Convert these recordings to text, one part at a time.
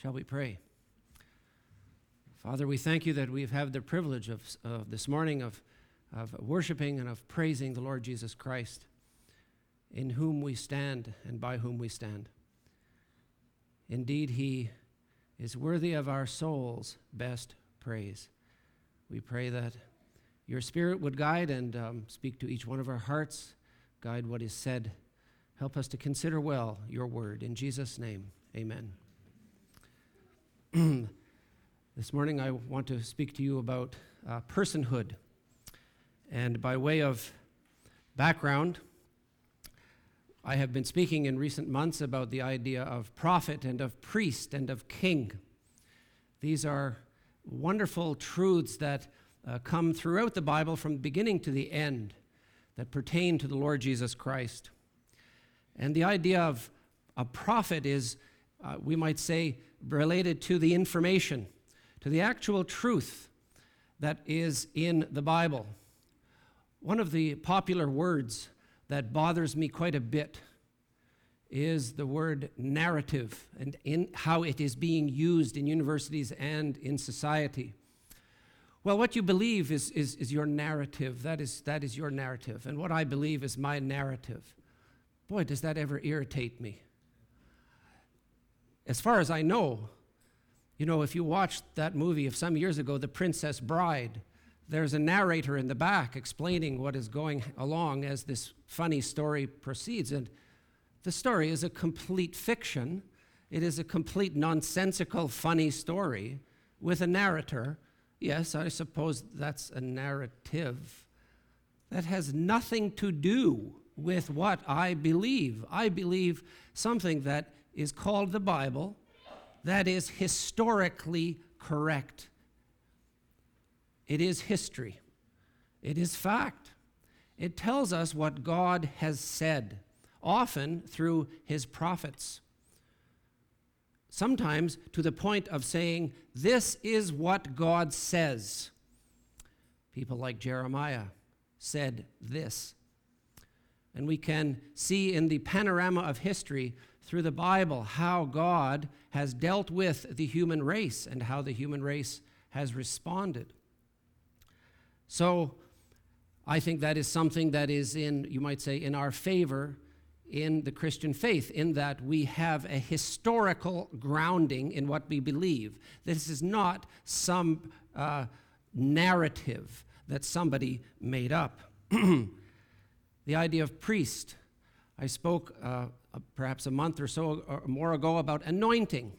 Shall we pray? Father, we thank you that we've had the privilege of, of this morning of, of worshiping and of praising the Lord Jesus Christ, in whom we stand and by whom we stand. Indeed, he is worthy of our soul's best praise. We pray that your Spirit would guide and um, speak to each one of our hearts, guide what is said. Help us to consider well your word. In Jesus' name, amen. this morning, I want to speak to you about uh, personhood. And by way of background, I have been speaking in recent months about the idea of prophet and of priest and of king. These are wonderful truths that uh, come throughout the Bible from the beginning to the end that pertain to the Lord Jesus Christ. And the idea of a prophet is, uh, we might say, related to the information, to the actual truth that is in the Bible. One of the popular words that bothers me quite a bit is the word narrative and in how it is being used in universities and in society. Well, what you believe is, is, is your narrative. That is, that is your narrative. And what I believe is my narrative. Boy, does that ever irritate me. As far as I know, you know, if you watched that movie of some years ago, The Princess Bride, there's a narrator in the back explaining what is going along as this funny story proceeds. And the story is a complete fiction. It is a complete nonsensical, funny story with a narrator. Yes, I suppose that's a narrative. That has nothing to do with what I believe. I believe something that is called the Bible that is historically correct. It is history, it is fact. It tells us what God has said often through his prophets. Sometimes to the point of saying, This is what God says. People like Jeremiah said this. And we can see in the panorama of history through the Bible how God has dealt with the human race and how the human race has responded. So I think that is something that is in, you might say, in our favor in the Christian faith, in that we have a historical grounding in what we believe. This is not some uh, narrative that somebody made up. the idea of priest. I spoke uh, Uh, perhaps a month or so or more ago about anointing.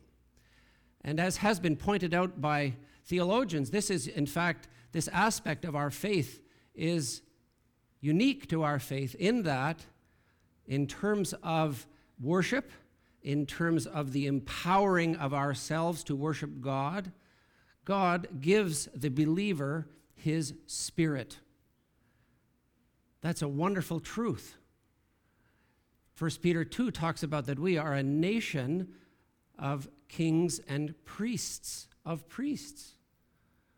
And as has been pointed out by theologians, this is, in fact, this aspect of our faith is unique to our faith in that in terms of worship, in terms of the empowering of ourselves to worship God, God gives the believer his spirit. That's a wonderful truth. 1 Peter 2 talks about that we are a nation of kings and priests, of priests.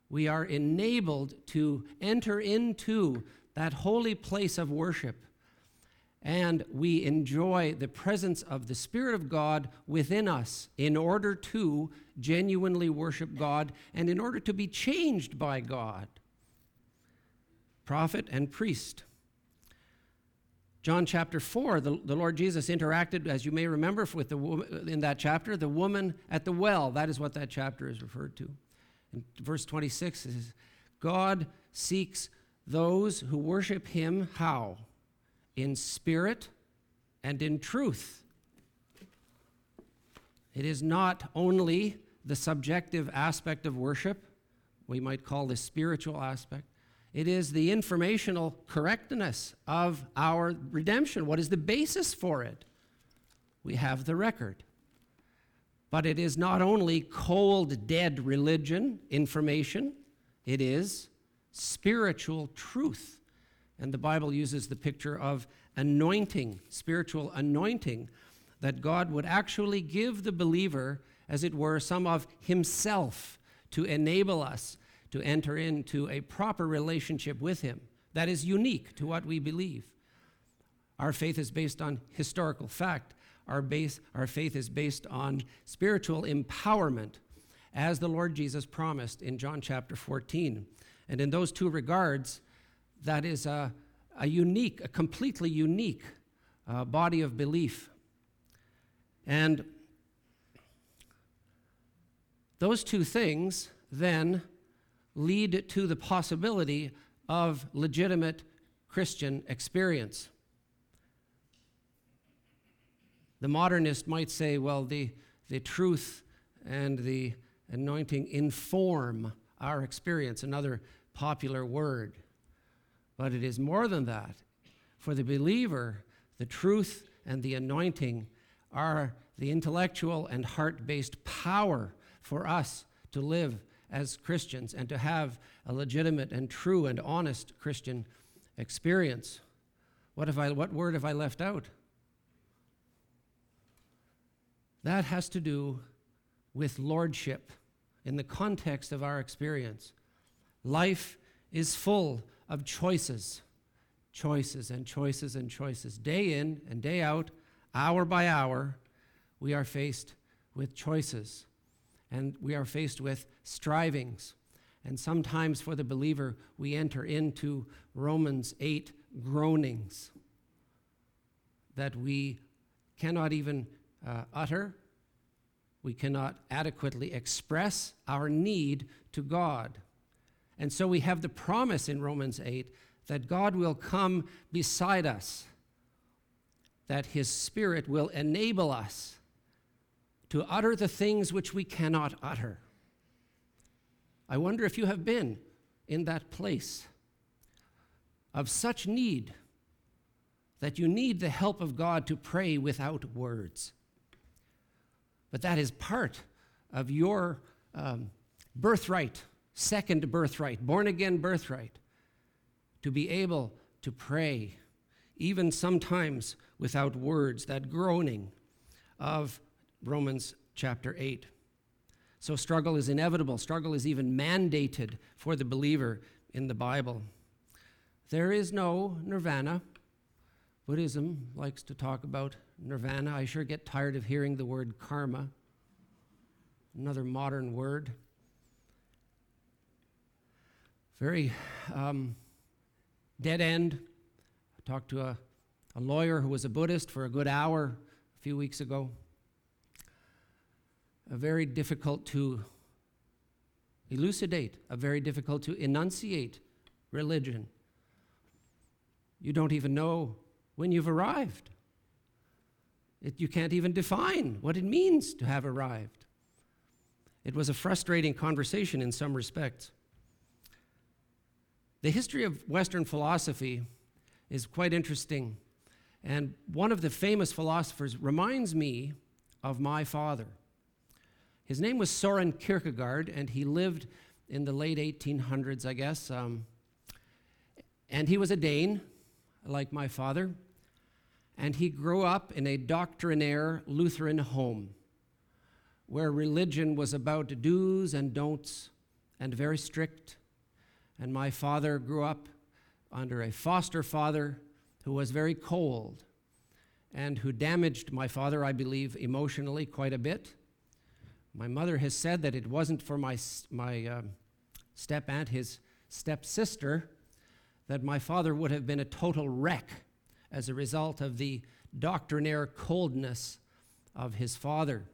We are enabled to enter into that holy place of worship and we enjoy the presence of the Spirit of God within us in order to genuinely worship God and in order to be changed by God. Prophet and priest. John chapter 4, the, the Lord Jesus interacted, as you may remember, with the in that chapter, the woman at the well. That is what that chapter is referred to. Verse 26 says, God seeks those who worship him how? in spirit and in truth. It is not only the subjective aspect of worship, we might call the spiritual aspect. It is the informational correctness of our redemption. What is the basis for it? We have the record. But it is not only cold, dead religion information, it is spiritual truth. And the Bible uses the picture of anointing, spiritual anointing, that God would actually give the believer, as it were, some of Himself to enable us to enter into a proper relationship with Him that is unique to what we believe. Our faith is based on historical fact. our, base, our faith is based on spiritual empowerment, as the Lord Jesus promised in John chapter 14. And in those two regards, that is a, a unique, a completely unique uh, body of belief. And those two things then lead to the possibility of legitimate Christian experience. The modernist might say, well, the, the truth and the anointing inform our experience, another popular word. But it is more than that. For the believer, the truth and the anointing are the intellectual and heart based power for us to live as Christians and to have a legitimate and true and honest Christian experience. What, have I, what word have I left out? That has to do with lordship in the context of our experience. Life is full of choices, choices and choices and choices. Day in and day out, hour by hour, we are faced with choices and we are faced with strivings. And sometimes for the believer, we enter into Romans 8 groanings that we cannot even uh, utter, we cannot adequately express our need to God. And so we have the promise in Romans 8 that God will come beside us, that His Spirit will enable us to utter the things which we cannot utter. I wonder if you have been in that place of such need that you need the help of God to pray without words. But that is part of your um, birthright, second birthright, born again birthright, to be able to pray, even sometimes without words, that groaning of Romans chapter 8. So, struggle is inevitable. Struggle is even mandated for the believer in the Bible. There is no nirvana. Buddhism likes to talk about nirvana. I sure get tired of hearing the word karma, another modern word. Very um, dead end. I talked to a, a lawyer who was a Buddhist for a good hour a few weeks ago very difficult to elucidate, a very difficult to enunciate religion. You don't even know when you've arrived. It, you can't even define what it means to have arrived. It was a frustrating conversation in some respects. The history of Western philosophy is quite interesting. And one of the famous philosophers reminds me of my father. His name was Soren Kierkegaard, and he lived in the late 1800s, I guess. Um, and he was a Dane, like my father. And he grew up in a doctrinaire Lutheran home where religion was about do's and don'ts and very strict. And my father grew up under a foster father who was very cold and who damaged my father, I believe, emotionally quite a bit. My mother has said that it wasn't for my, my um, step aunt, his stepsister, that my father would have been a total wreck as a result of the doctrinaire coldness of his father.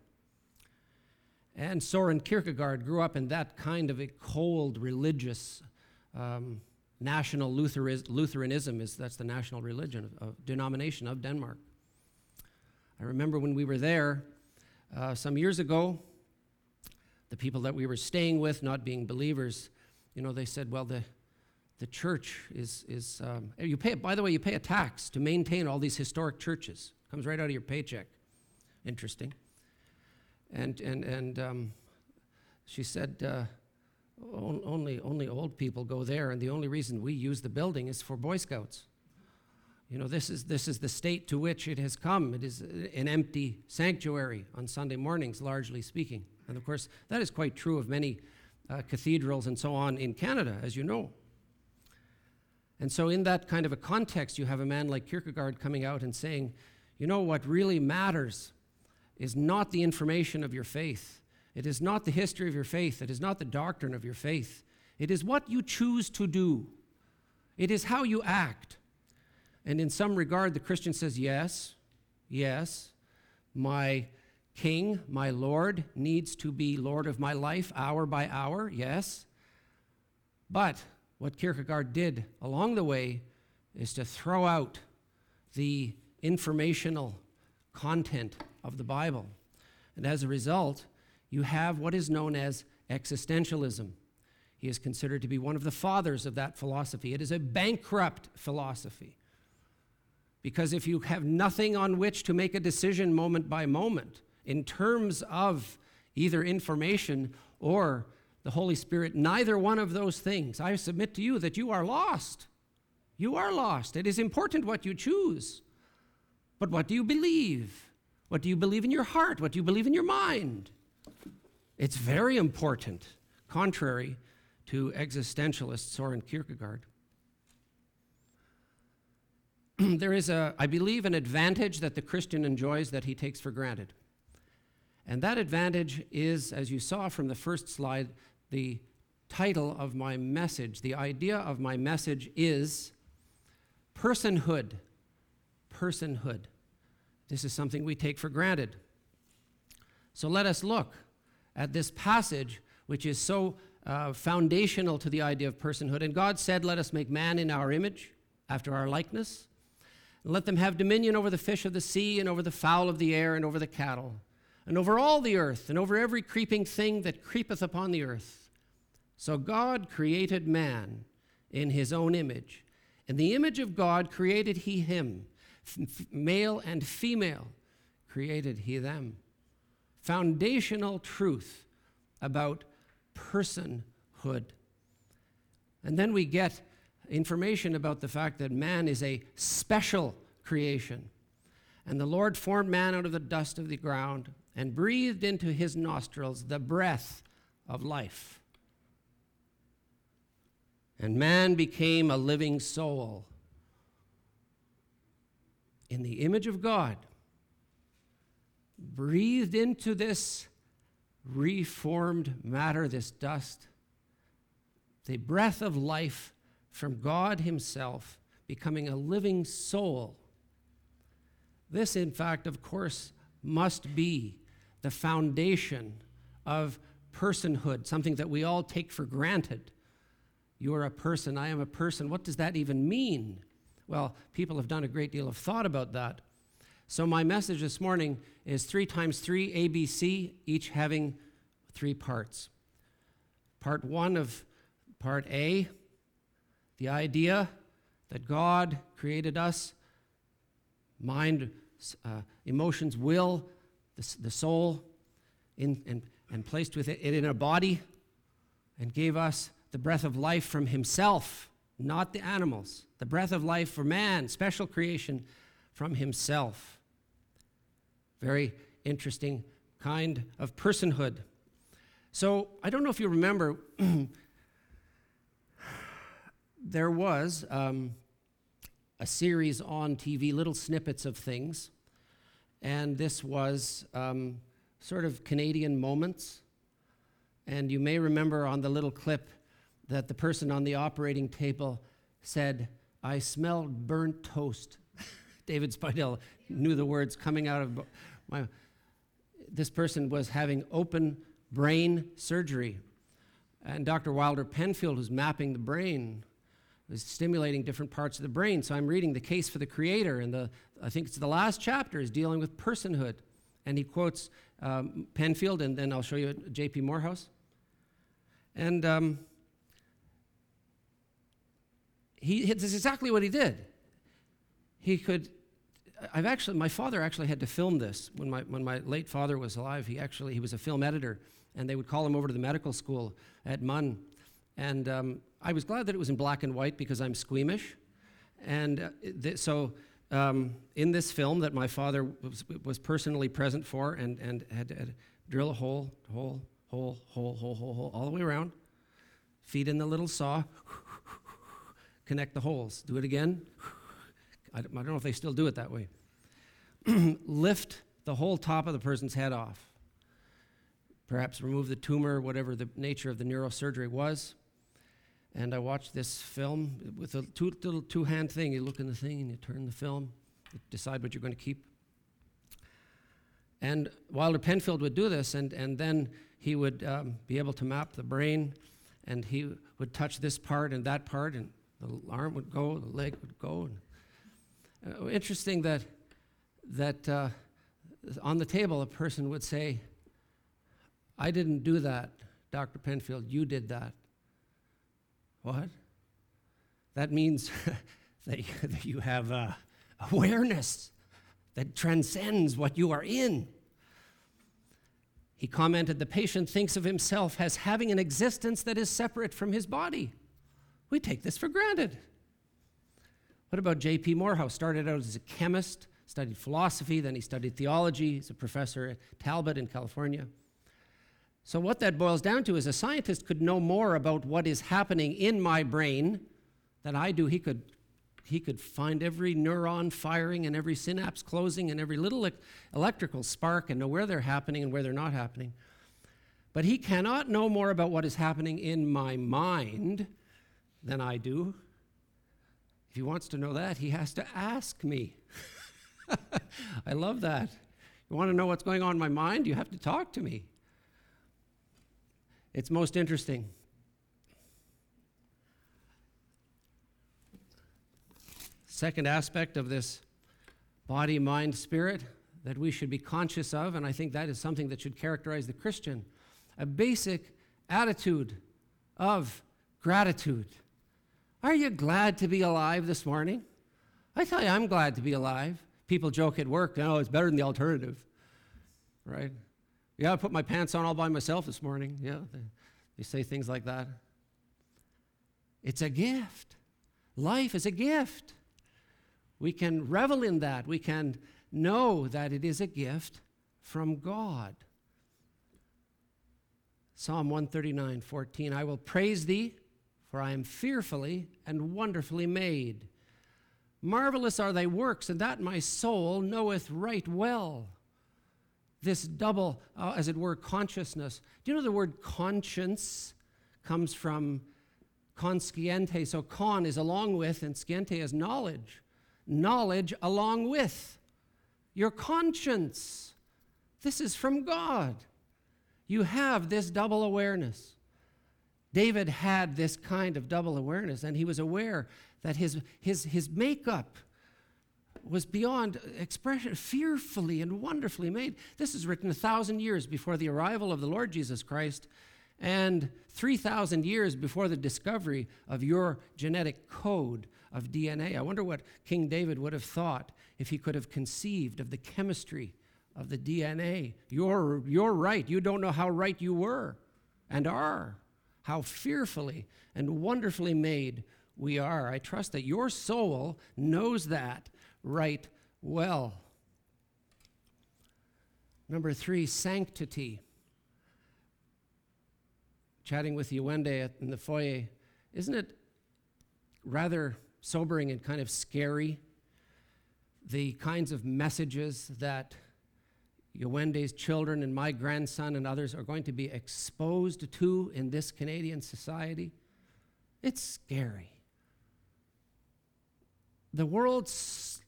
And Soren Kierkegaard grew up in that kind of a cold religious um, national Lutheranism is that's the national religion of, denomination of Denmark. I remember when we were there uh, some years ago, the people that we were staying with, not being believers, you know, they said, well, the, the church is, is um, you pay, by the way, you pay a tax to maintain all these historic churches. Comes right out of your paycheck. Interesting. And, and, and um, she said, uh, only, only old people go there, and the only reason we use the building is for Boy Scouts. You know, this is, this is the state to which it has come. It is an empty sanctuary on Sunday mornings, largely speaking. And of course, that is quite true of many uh, cathedrals and so on in Canada, as you know. And so, in that kind of a context, you have a man like Kierkegaard coming out and saying, You know, what really matters is not the information of your faith. It is not the history of your faith. It is not the doctrine of your faith. It is what you choose to do. It is how you act. And in some regard, the Christian says, Yes, yes, my king, my Lord, needs to be Lord of my life hour by hour, yes. But what Kierkegaard did along the way is to throw out the informational content of the Bible. And as a result, you have what is known as existentialism. He is considered to be one of the fathers of that philosophy. It is a bankrupt philosophy. Because if you have nothing on which to make a decision moment by moment in terms of either information or the Holy Spirit, neither one of those things, I submit to you that you are lost. You are lost. It is important what you choose. But what do you believe? What do you believe in your heart? What do you believe in your mind? It's very important, contrary to existentialist Soren Kierkegaard. there is, a, I believe, an advantage that the Christian enjoys that he takes for granted. And that advantage is, as you saw from the first slide, the title of my message. The idea of my message is personhood. Personhood. This is something we take for granted. So let us look at this passage, which is so uh, foundational to the idea of personhood. And God said, Let us make man in our image, after our likeness. And let them have dominion over the fish of the sea, and over the fowl of the air, and over the cattle, and over all the earth, and over every creeping thing that creepeth upon the earth. So God created man in his own image. In the image of God created he him, F- male and female created he them. Foundational truth about personhood. And then we get information about the fact that man is a special creation. And the Lord formed man out of the dust of the ground and breathed into his nostrils the breath of life. And man became a living soul. In the image of God, breathed into this reformed matter, this dust, the breath of life from God Himself, becoming a living soul. This, in fact, of course, must be the foundation of personhood, something that we all take for granted. You are a person, I am a person. What does that even mean? Well, people have done a great deal of thought about that. So, my message this morning is three times three ABC, each having three parts. Part one of part A, the idea that God created us, mind, uh, emotions, will, the, the soul, in, and, and placed with it in a body, and gave us the breath of life from Himself, not the animals. The breath of life for man, special creation from Himself. Very interesting kind of personhood. So I don't know if you remember, there was um, a series on TV, little snippets of things, and this was um, sort of Canadian moments. And you may remember on the little clip that the person on the operating table said, I smelled burnt toast. David Spidell knew the words coming out of my. This person was having open brain surgery. And Dr. Wilder Penfield was mapping the brain, was stimulating different parts of the brain. So I'm reading the case for the creator, and the, I think it's the last chapter is dealing with personhood. And he quotes um, Penfield, and then I'll show you J.P. Morehouse. And um, he, this is exactly what he did. He could I've actually, my father actually had to film this when my, when my late father was alive. He actually, he was a film editor, and they would call him over to the medical school at MUN. And um, I was glad that it was in black and white because I'm squeamish. And uh, th- so um, in this film that my father was, was personally present for and, and had to drill a hole, hole, hole, hole, hole, hole, hole, all the way around, feed in the little saw, connect the holes. Do it again. I don't know if they still do it that way. lift the whole top of the person's head off. Perhaps remove the tumor, whatever the nature of the neurosurgery was. And I watched this film with a two, little two hand thing. You look in the thing and you turn the film, you decide what you're going to keep. And Wilder Penfield would do this, and, and then he would um, be able to map the brain, and he would touch this part and that part, and the arm would go, the leg would go. And, uh, interesting that, that uh, on the table, a person would say, I didn't do that, Dr. Penfield, you did that. What? That means that, you, have uh, awareness that transcends what you are in. He commented, The patient thinks of himself as having an existence that is separate from his body. We take this for granted. What about J.P. Morehouse? Started out as a chemist, studied philosophy, then he studied theology. He's a professor at Talbot in California. So, what that boils down to is a scientist could know more about what is happening in my brain than I do. He could, he could find every neuron firing and every synapse closing and every little electrical spark and know where they're happening and where they're not happening. But he cannot know more about what is happening in my mind than I do. If he wants to know that, he has to ask me. I love that. You want to know what's going on in my mind? You have to talk to me. It's most interesting. Second aspect of this body, mind, spirit that we should be conscious of, and I think that is something that should characterize the Christian a basic attitude of gratitude. Are you glad to be alive this morning? I tell you, I'm glad to be alive. People joke at work, oh, it's better than the alternative, right? Yeah, I put my pants on all by myself this morning. Yeah, they, they say things like that. It's a gift. Life is a gift. We can revel in that. We can know that it is a gift from God. Psalm 139, 14. I will praise thee, for I am fearfully and wonderfully made. Marvelous are thy works, and that my soul knoweth right well this double, uh, as it were, consciousness. Do you know the word conscience comes from consciente? So con is along with, and sciente is knowledge. Knowledge along with your conscience. This is from God. You have this double awareness. David had this kind of double awareness, and he was aware that his, his, his makeup was beyond expression, fearfully and wonderfully made. This is written a thousand years before the arrival of the Lord Jesus Christ and 3,000 years before the discovery of your genetic code of DNA. I wonder what King David would have thought if he could have conceived of the chemistry of the DNA. You're, you're right. You don't know how right you were and are, how fearfully and wonderfully made we are. I trust that your soul knows that right well. Number three, sanctity. Chatting with Yuende in the foyer, isn't it rather sobering and kind of scary? The kinds of messages that Yuende's children and my grandson and others are going to be exposed to in this Canadian society. It's scary. The world's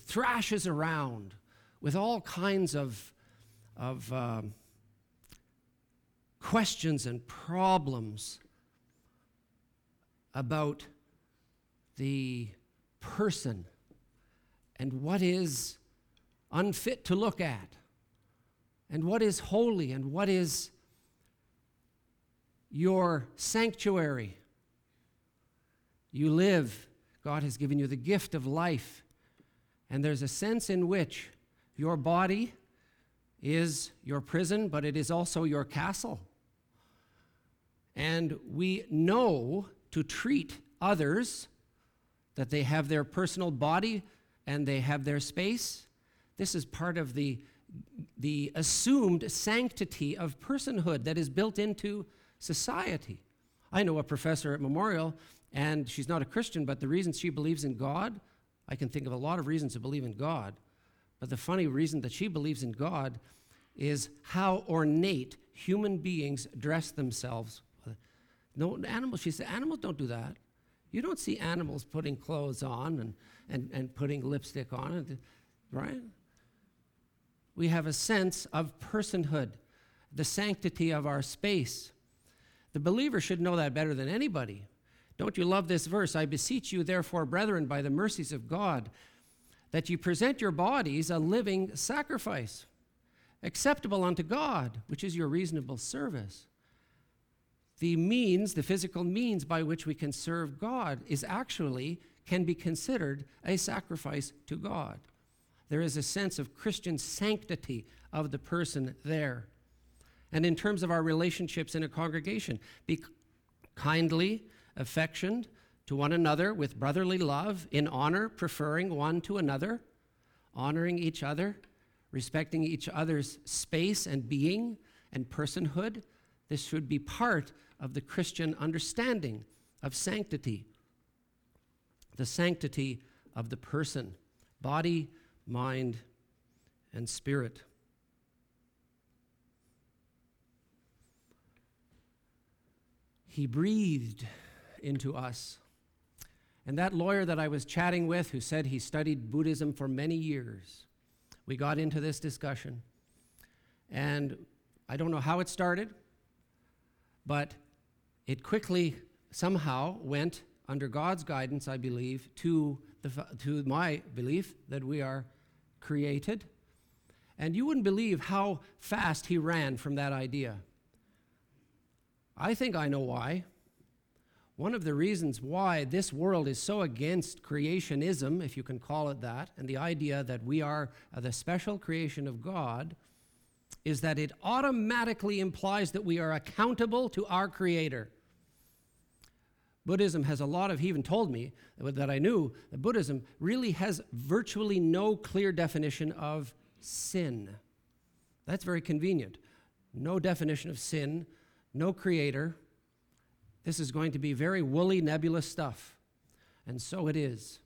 thrashes around with all kinds of, of um, questions and problems about the person and what is unfit to look at and what is holy and what is your sanctuary. You live, God has given you the gift of life and there's a sense in which your body is your prison, but it is also your castle. And we know to treat others that they have their personal body and they have their space. This is part of the, the assumed sanctity of personhood that is built into society. I know a professor at Memorial, and she's not a Christian, but the reason she believes in God I can think of a lot of reasons to believe in God, But the funny reason that she believes in God is how ornate human beings dress themselves. No animals, she said, animals don't do that. You don't see animals putting clothes on and, and, and putting lipstick on, right? We have a sense of personhood, the sanctity of our space. The believer should know that better than anybody. Don't you love this verse? I beseech you, therefore, brethren, by the mercies of God, that you present your bodies a living sacrifice, acceptable unto God, which is your reasonable service. The means, the physical means by which we can serve God, is actually, can be considered a sacrifice to God. There is a sense of Christian sanctity of the person there. And in terms of our relationships in a congregation, be kindly, affection to one another with brotherly love, in honor, preferring one to another, honoring each other, respecting each other's space and being and personhood. This should be part of the Christian understanding of sanctity, the sanctity of the person, body, mind, and spirit. He breathed into us. And that lawyer that I was chatting with, who said he studied Buddhism for many years, we got into this discussion. And I don't know how it started, but it quickly somehow went under God's guidance, I believe, to, the, to my belief that we are created. And you wouldn't believe how fast he ran from that idea. I think I know why. One of the reasons why this world is so against creationism, if you can call it that, and the idea that we are the special creation of God, is that it automatically implies that we are accountable to our Creator. Buddhism has a lot of, he even told me that I knew, that Buddhism really has virtually no clear definition of sin. That's very convenient. No definition of sin, no creator, this is going to be very woolly, nebulous stuff. And so it is.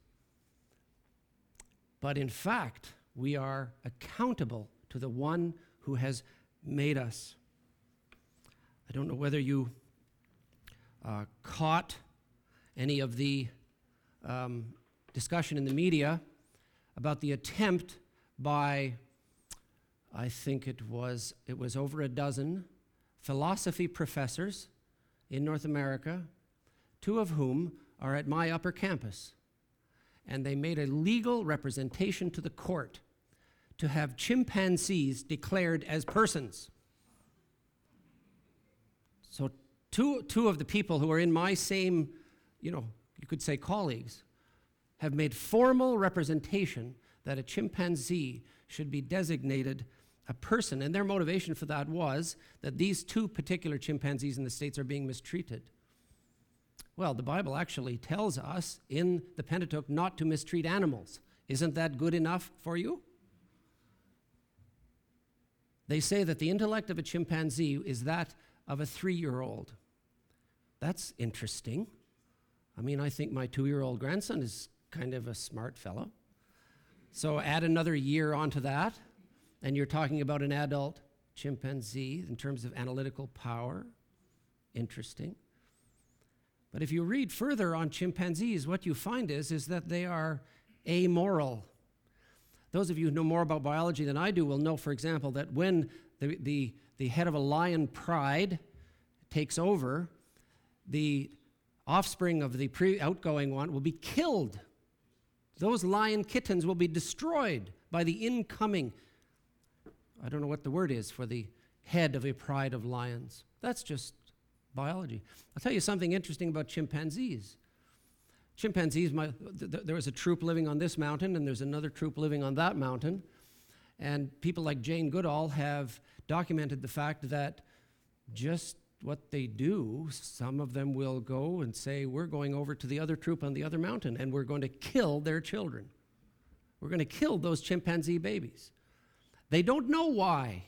But in fact, we are accountable to the one who has made us. I don't know whether you uh, caught any of the um, discussion in the media about the attempt by, I think it was, it was over a dozen philosophy professors in North America, two of whom are at my upper campus. And they made a legal representation to the court to have chimpanzees declared as persons. So, two, two of the people who are in my same, you know, you could say colleagues, have made formal representation that a chimpanzee should be designated a person. And their motivation for that was that these two particular chimpanzees in the States are being mistreated. Well, the Bible actually tells us in the Pentateuch not to mistreat animals. Isn't that good enough for you? They say that the intellect of a chimpanzee is that of a three year old. That's interesting. I mean, I think my two year old grandson is kind of a smart fellow. So add another year onto that and you're talking about an adult chimpanzee in terms of analytical power. Interesting. But if you read further on chimpanzees, what you find is, is that they are amoral. Those of you who know more about biology than I do will know, for example, that when the, the, the head of a lion pride takes over, the offspring of the pre outgoing one will be killed. Those lion kittens will be destroyed by the incoming I don't know what the word is for the head of a pride of lions. That's just biology. I'll tell you something interesting about chimpanzees. Chimpanzees, my, th- th- there was a troop living on this mountain, and there's another troop living on that mountain. And people like Jane Goodall have documented the fact that just what they do, some of them will go and say, We're going over to the other troop on the other mountain, and we're going to kill their children. We're going to kill those chimpanzee babies. They don't know why.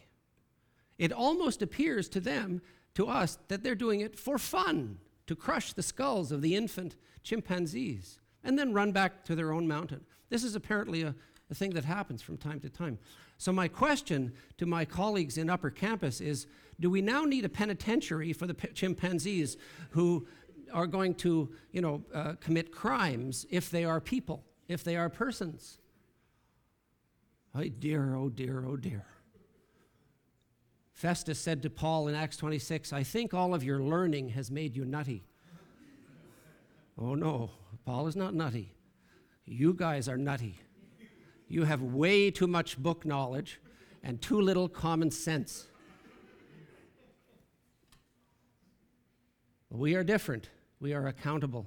It almost appears to them, to us, that they're doing it for fun, to crush the skulls of the infant chimpanzees and then run back to their own mountain. This is apparently a, a thing that happens from time to time. So, my question to my colleagues in Upper Campus is do we now need a penitentiary for the p- chimpanzees who are going to, you know, uh, commit crimes if they are people, if they are persons? Oh dear, oh dear, oh dear. Festus said to Paul in Acts 26, I think all of your learning has made you nutty. oh no, Paul is not nutty. You guys are nutty. You have way too much book knowledge and too little common sense. We are different. We are accountable.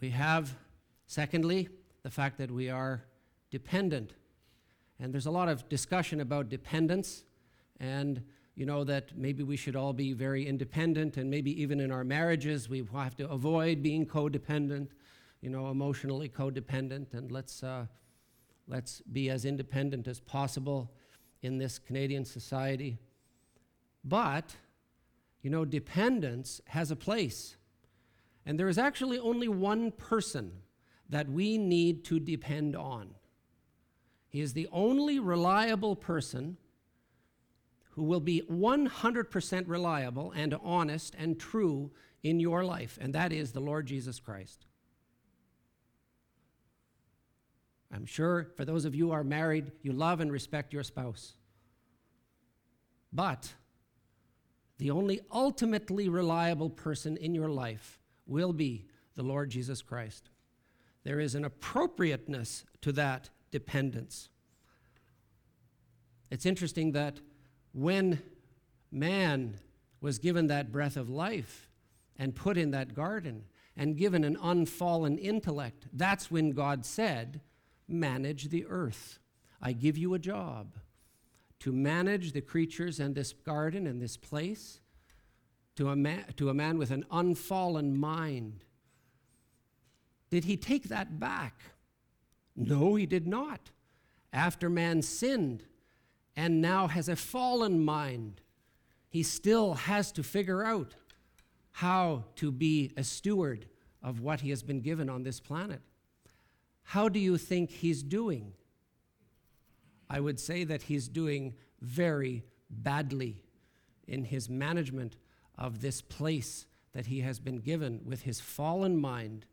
We have, secondly, the fact that we are dependent. And there's a lot of discussion about dependence and you know that maybe we should all be very independent and maybe even in our marriages we have to avoid being codependent you know emotionally codependent and let's uh, let's be as independent as possible in this canadian society but you know, dependence has a place. And there is actually only one person that we need to depend on. He is the only reliable person who will be 100% reliable and honest and true in your life, and that is the Lord Jesus Christ. I'm sure for those of you who are married, you love and respect your spouse. But the only ultimately reliable person in your life will be the Lord Jesus Christ. There is an appropriateness to that dependence. It's interesting that when man was given that breath of life and put in that garden and given an unfallen intellect, that's when God said, Manage the earth. I give you a job to manage the creatures and this garden and this place, to a, man, to a man with an unfallen mind. Did he take that back? No, he did not. After man sinned and now has a fallen mind, he still has to figure out how to be a steward of what he has been given on this planet. How do you think he's doing? I would say that he's doing very badly in his management of this place that he has been given with his fallen mind,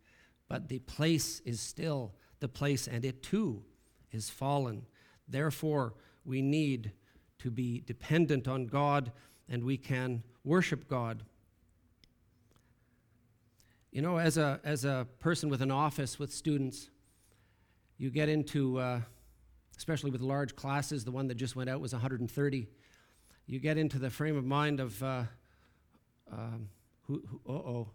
but the place is still the place, and it too is fallen. Therefore, we need to be dependent on God and we can worship God. You know, as a, as a person with an office with students, you get into uh, especially with large classes. The one that just went out was 130. You get into the frame of mind of uh, um, who, who oh,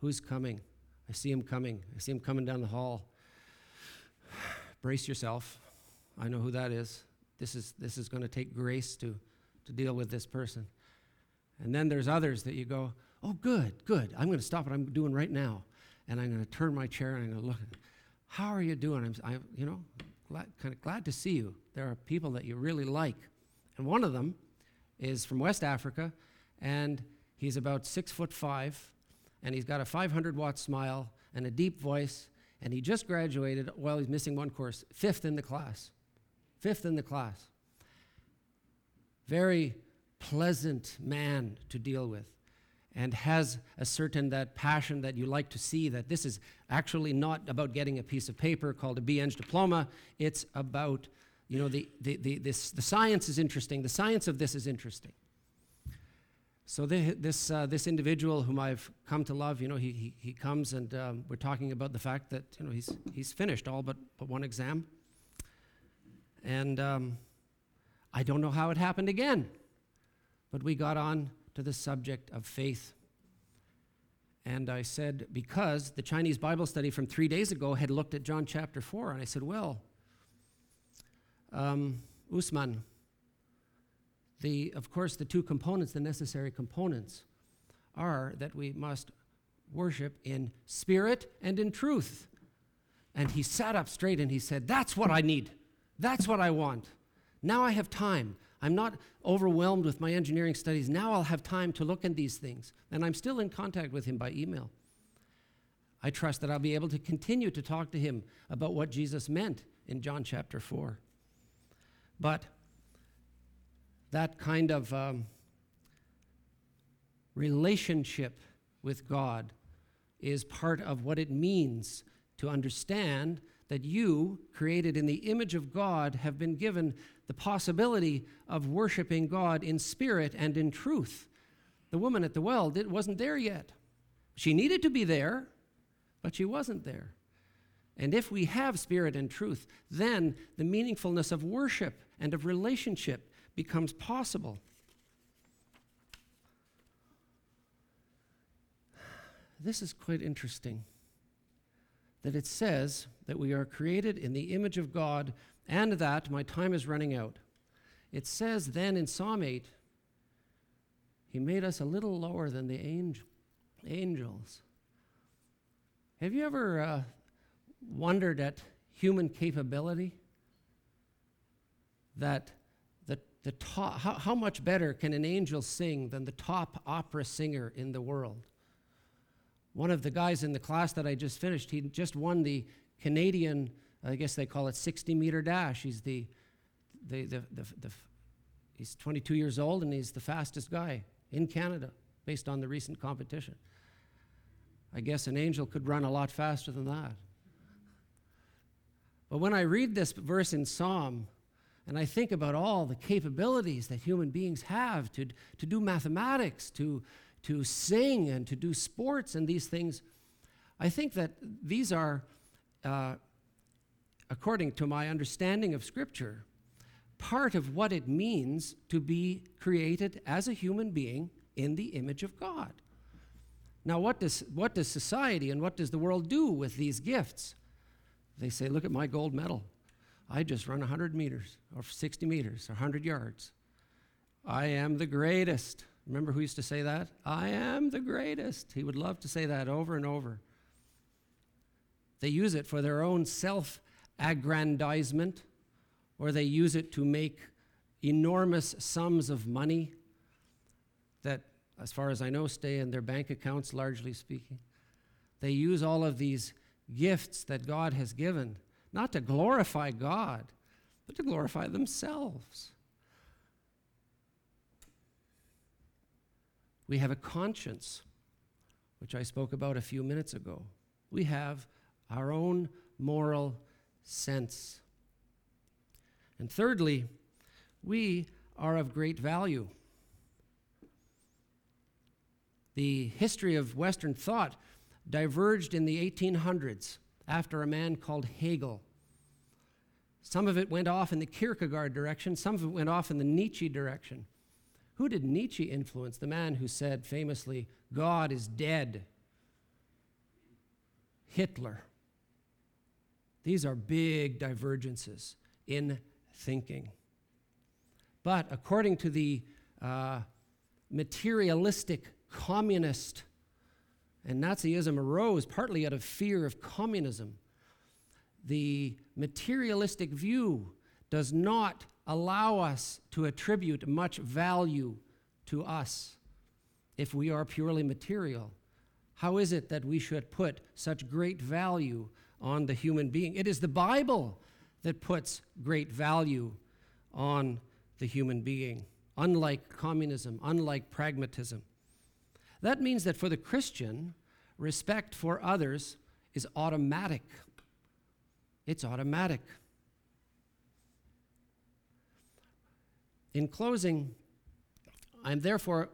who's coming? I see him coming. I see him coming down the hall. Brace yourself. I know who that is. This is, this is going to take grace to, to deal with this person. And then there's others that you go, oh, good, good. I'm going to stop what I'm doing right now. And I'm going to turn my chair and I'm going to look. How are you doing? I'm, I'm you know, glad, kind of glad to see you. There are people that you really like. And one of them is from West Africa, and he's about six foot five, and he's got a 500 watt smile and a deep voice, and he just graduated, well, he's missing one course, fifth in the class. Fifth in the class. Very pleasant man to deal with and has a certain that passion that you like to see that this is actually not about getting a piece of paper called a BEng diploma it's about you know the, the, the, this, the science is interesting the science of this is interesting so the, this, uh, this individual whom i've come to love you know he, he, he comes and um, we're talking about the fact that you know he's, he's finished all but, but one exam and um, i don't know how it happened again but we got on to the subject of faith. And I said, because the Chinese Bible study from three days ago had looked at John chapter 4, and I said, well, um, Usman, the, of course, the two components, the necessary components, are that we must worship in spirit and in truth. And he sat up straight and he said, That's what I need. That's what I want. Now I have time. I'm not overwhelmed with my engineering studies. Now I'll have time to look at these things. And I'm still in contact with him by email. I trust that I'll be able to continue to talk to him about what Jesus meant in John chapter 4. But that kind of um, relationship with God is part of what it means to understand that you, created in the image of God, have been given the possibility of worshiping God in spirit and in truth. The woman at the well did, wasn't there yet. She needed to be there, but she wasn't there. And if we have spirit and truth, then the meaningfulness of worship and of relationship becomes possible. This is quite interesting that it says that we are created in the image of God and that my time is running out. It says then in Psalm 8, He made us a little lower than the angel, angels. Have you ever uh, wondered at human capability? That the, top, how, how much better can an angel sing than the top opera singer in the world? One of the guys in the class that I just finished, he just won the Canadian, I guess they call it 60 meter dash. He's the, the, the, the, the he's 22 years old and he's the fastest guy in Canada based on the recent competition. I guess an angel could run a lot faster than that. But when I read this verse in Psalm, and I think about all the capabilities that human beings have to, to do mathematics, to, to sing and to do sports and these things. I think that these are, uh, according to my understanding of Scripture, part of what it means to be created as a human being in the image of God. Now, what does, what does society and what does the world do with these gifts? They say, Look at my gold medal. I just run 100 meters, or 60 meters, or 100 yards. I am the greatest. Remember who used to say that? I am the greatest. He would love to say that over and over. They use it for their own self aggrandizement, or they use it to make enormous sums of money that, as far as I know, stay in their bank accounts, largely speaking. They use all of these gifts that God has given, not to glorify God, but to glorify themselves. We have a conscience, which I spoke about a few minutes ago. We have our own moral sense. And thirdly, we are of great value. The history of Western thought diverged in the 1800s after a man called Hegel. Some of it went off in the Kierkegaard direction, some of it went off in the Nietzsche direction. Who did Nietzsche influence? The man who said famously, God is dead. Hitler. These are big divergences in thinking. But according to the uh, materialistic communist, and Nazism arose partly out of fear of communism, the materialistic view does not allow us to attribute much value to us if we are purely material. How is it that we should put such great value on the human being? It is the Bible that puts great value on the human being, unlike communism, unlike pragmatism. That means that for the Christian, respect for others is automatic. It's automatic. In closing, I'm therefore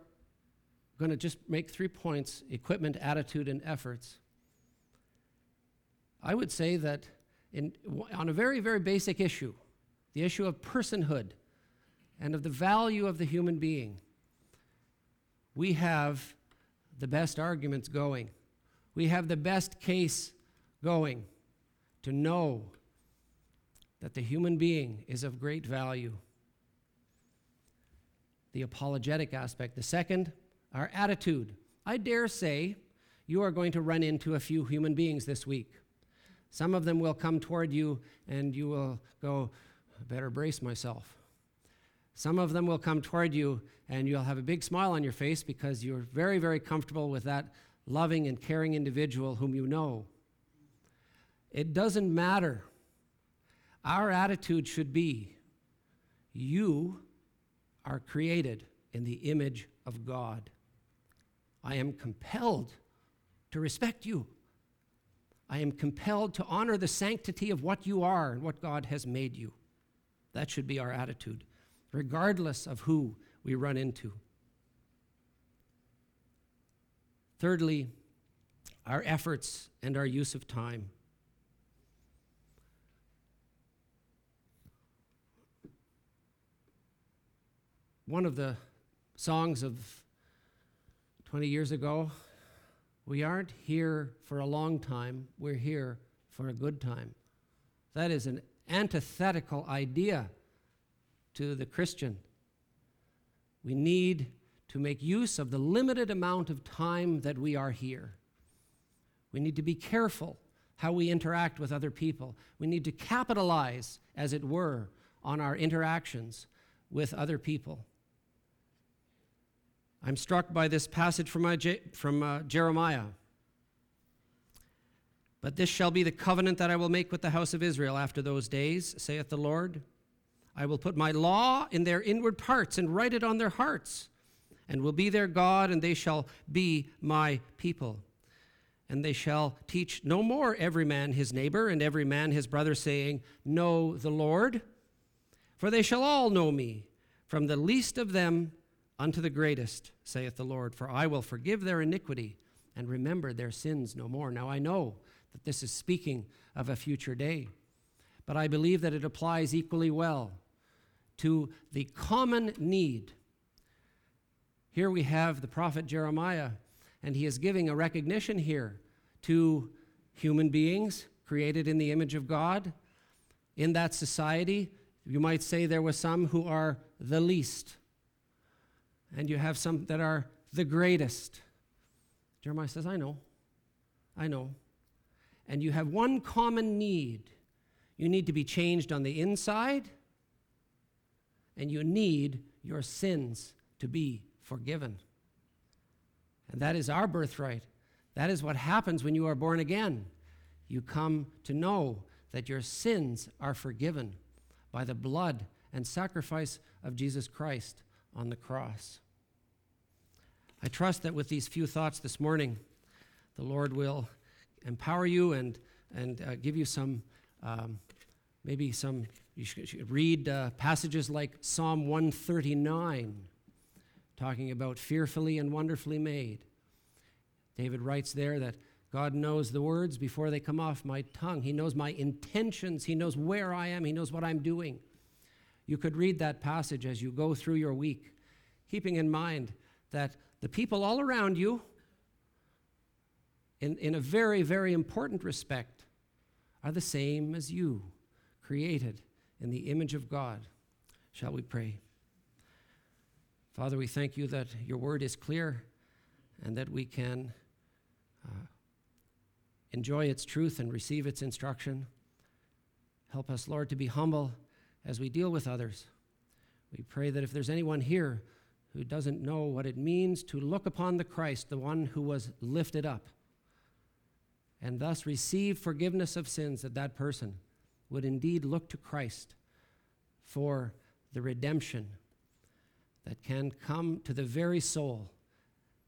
going to just make three points equipment, attitude, and efforts. I would say that in, on a very, very basic issue, the issue of personhood and of the value of the human being, we have the best arguments going. We have the best case going to know that the human being is of great value the apologetic aspect. The second, our attitude. I dare say you are going to run into a few human beings this week. Some of them will come toward you and you will go, better brace myself. Some of them will come toward you and you'll have a big smile on your face because you're very, very comfortable with that loving, and caring individual whom you know. It doesn't matter. Our attitude should be you are created in the image of God. I am compelled to respect you. I am compelled to honor the sanctity of what you are and what God has made you. That should be our attitude, regardless of who we run into. Thirdly, our efforts and our use of time. One of the songs of 20 years ago we aren't here for a long time, we're here for a good time. That is an antithetical idea to the Christian. We need to make use of the limited amount of time that we are here. We need to be careful how we interact with other people. We need to capitalize, as it were, on our interactions with other people. I'm struck by this passage from, uh, from uh, Jeremiah. But this shall be the covenant that I will make with the house of Israel after those days, saith the Lord. I will put my law in their inward parts and write it on their hearts, and will be their God, and they shall be my people. And they shall teach no more every man his neighbor and every man his brother, saying, Know the Lord. For they shall all know me, from the least of them unto the greatest, saith the Lord, for I will forgive their iniquity and remember their sins no more. Now I know that this is speaking of a future day, but I believe that it applies equally well to the common need. Here we have the prophet Jeremiah, and he is giving a recognition here to human beings created in the image of God. In that society, you might say there were some who are the least and you have some that are the greatest. Jeremiah says, I know. I know. And you have one common need. You need to be changed on the inside, and you need your sins to be forgiven. And that is our birthright. That is what happens when you are born again. You come to know that your sins are forgiven by the blood and sacrifice of Jesus Christ on the cross. I trust that with these few thoughts this morning, the Lord will empower you and, and uh, give you some, um, maybe some, you should, should read uh, passages like Psalm 139, talking about fearfully and wonderfully made. David writes there that God knows the words before they come off my tongue. He knows my intentions. He knows where I am. He knows what I'm doing. You could read that passage as you go through your week, keeping in mind that the people all around you, in, in a very, very important respect, are the same as you, created in the image of God. Shall we pray? Father, we thank you that your word is clear and that we can uh, enjoy its truth and receive its instruction. Help us, Lord, to be humble as we deal with others. We pray that if there's anyone here who doesn't know what it means to look upon the Christ, the one who was lifted up, and thus receive forgiveness of sins, that that person would indeed look to Christ for the redemption that can come to the very soul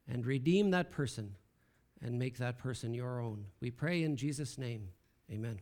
and redeem that person and make that person your own. We pray in Jesus' name. Amen.